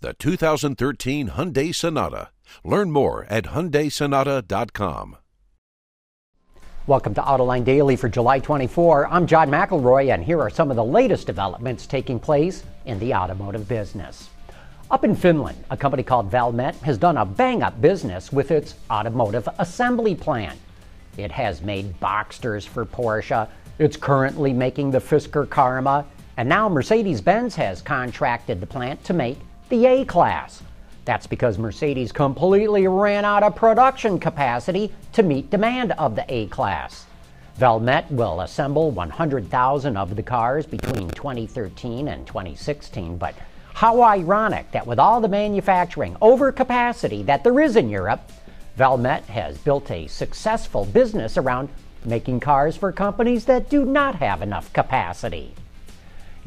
the 2013 Hyundai Sonata. Learn more at HyundaiSonata.com. Welcome to Autoline Daily for July 24. I'm John McElroy, and here are some of the latest developments taking place in the automotive business. Up in Finland, a company called Valmet has done a bang up business with its automotive assembly plant. It has made Boxsters for Porsche, it's currently making the Fisker Karma, and now Mercedes Benz has contracted the plant to make the A Class. That's because Mercedes completely ran out of production capacity to meet demand of the A Class. Valmet will assemble 100,000 of the cars between 2013 and 2016, but how ironic that with all the manufacturing overcapacity that there is in Europe, Valmet has built a successful business around making cars for companies that do not have enough capacity.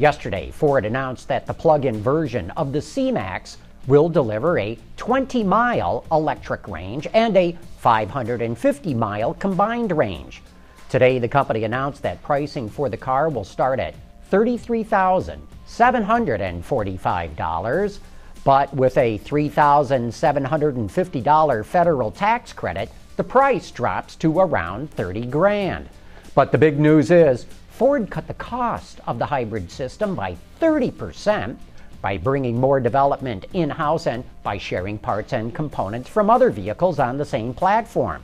Yesterday, Ford announced that the plug in version of the C Max will deliver a 20 mile electric range and a 550 mile combined range. Today, the company announced that pricing for the car will start at $33,745, but with a $3,750 federal tax credit, the price drops to around 30 grand. But the big news is Ford cut the cost of the hybrid system by 30% by bringing more development in house and by sharing parts and components from other vehicles on the same platform.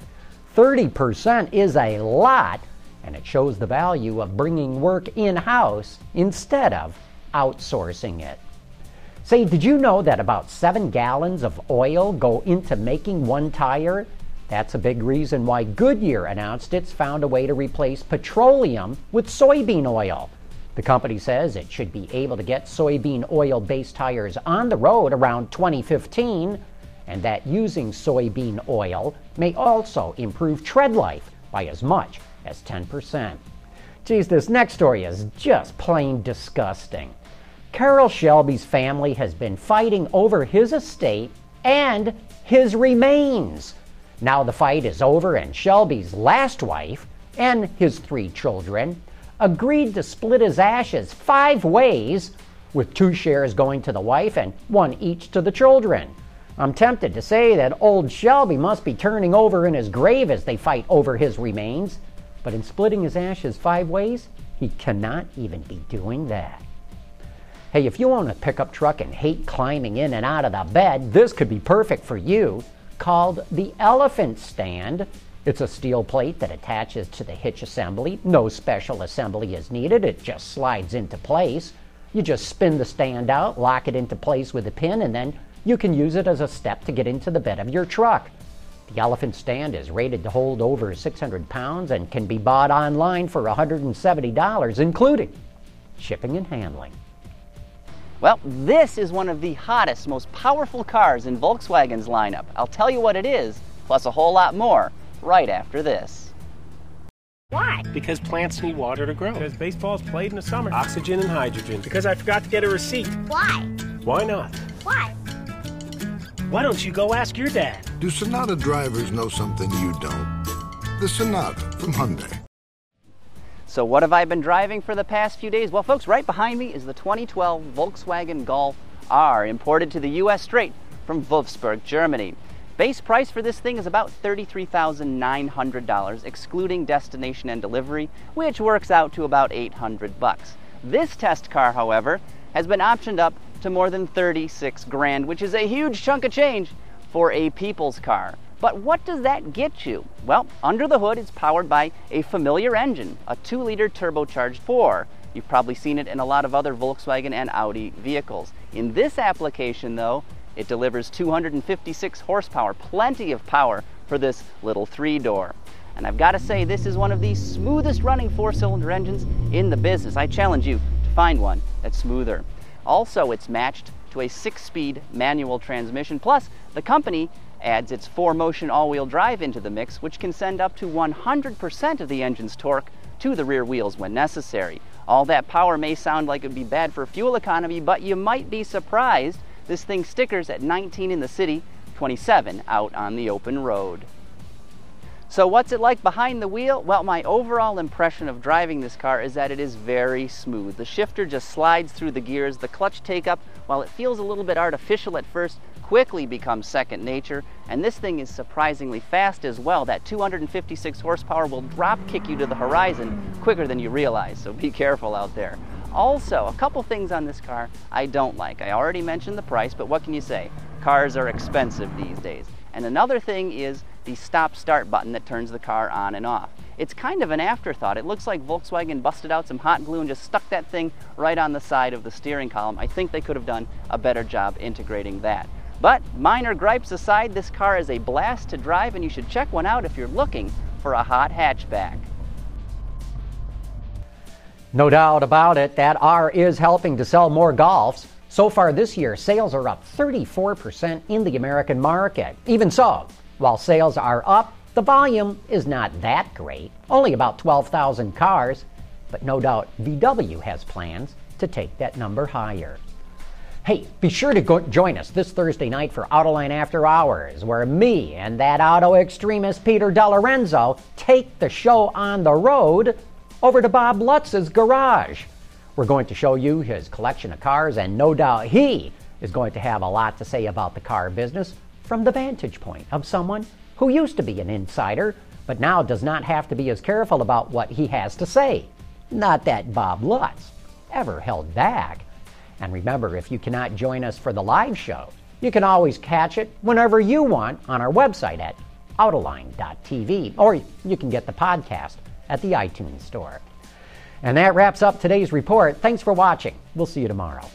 30% is a lot, and it shows the value of bringing work in house instead of outsourcing it. Say, did you know that about seven gallons of oil go into making one tire? That's a big reason why Goodyear announced it's found a way to replace petroleum with soybean oil. The company says it should be able to get soybean oil based tires on the road around 2015, and that using soybean oil may also improve tread life by as much as 10%. Geez, this next story is just plain disgusting. Carroll Shelby's family has been fighting over his estate and his remains. Now the fight is over, and Shelby's last wife and his three children agreed to split his ashes five ways, with two shares going to the wife and one each to the children. I'm tempted to say that old Shelby must be turning over in his grave as they fight over his remains, but in splitting his ashes five ways, he cannot even be doing that. Hey, if you own a pickup truck and hate climbing in and out of the bed, this could be perfect for you. Called the Elephant Stand, it's a steel plate that attaches to the hitch assembly. No special assembly is needed, it just slides into place. You just spin the stand out, lock it into place with a pin, and then you can use it as a step to get into the bed of your truck. The elephant stand is rated to hold over 600 pounds and can be bought online for $170, including shipping and handling. Well, this is one of the hottest, most powerful cars in Volkswagen's lineup. I'll tell you what it is, plus a whole lot more right after this. Why? Because plants need water to grow. Because baseball's played in the summer. Oxygen and hydrogen. Because I forgot to get a receipt. Why? Why not? Why? Why don't you go ask your dad? Do Sonata drivers know something you don't? The Sonata from Hyundai. So what have I been driving for the past few days? Well, folks, right behind me is the 2012 Volkswagen Golf R, imported to the U.S. straight from Wolfsburg, Germany. Base price for this thing is about $33,900, excluding destination and delivery, which works out to about 800 bucks. This test car, however, has been optioned up to more than 36 grand, which is a huge chunk of change for a people's car. But what does that get you? Well, under the hood, it's powered by a familiar engine, a 2 liter turbocharged 4. You've probably seen it in a lot of other Volkswagen and Audi vehicles. In this application, though, it delivers 256 horsepower, plenty of power for this little three door. And I've got to say, this is one of the smoothest running four cylinder engines in the business. I challenge you to find one that's smoother. Also, it's matched to a six speed manual transmission. Plus, the company adds its 4Motion all-wheel drive into the mix, which can send up to 100% of the engine's torque to the rear wheels when necessary. All that power may sound like it would be bad for fuel economy, but you might be surprised. This thing stickers at 19 in the city, 27 out on the open road. So what's it like behind the wheel? Well, my overall impression of driving this car is that it is very smooth. The shifter just slides through the gears. The clutch take up, while it feels a little bit artificial at first, quickly becomes second nature. And this thing is surprisingly fast as well. That 256 horsepower will drop kick you to the horizon quicker than you realize, so be careful out there. Also, a couple things on this car I don't like. I already mentioned the price, but what can you say? Cars are expensive these days. And another thing is the stop start button that turns the car on and off. It's kind of an afterthought. It looks like Volkswagen busted out some hot glue and just stuck that thing right on the side of the steering column. I think they could have done a better job integrating that. But minor gripes aside, this car is a blast to drive and you should check one out if you're looking for a hot hatchback. No doubt about it, that R is helping to sell more Golfs. So far this year, sales are up 34% in the American market. Even so, while sales are up, the volume is not that great, only about 12,000 cars, but no doubt VW has plans to take that number higher. Hey, be sure to join us this Thursday night for Autoline After Hours, where me and that auto extremist Peter DeLorenzo take the show on the road over to Bob Lutz's garage. We're going to show you his collection of cars, and no doubt he is going to have a lot to say about the car business from the vantage point of someone who used to be an insider, but now does not have to be as careful about what he has to say. Not that Bob Lutz ever held back. And remember, if you cannot join us for the live show, you can always catch it whenever you want on our website at autoline.tv, or you can get the podcast at the iTunes Store. And that wraps up today's report. Thanks for watching. We'll see you tomorrow.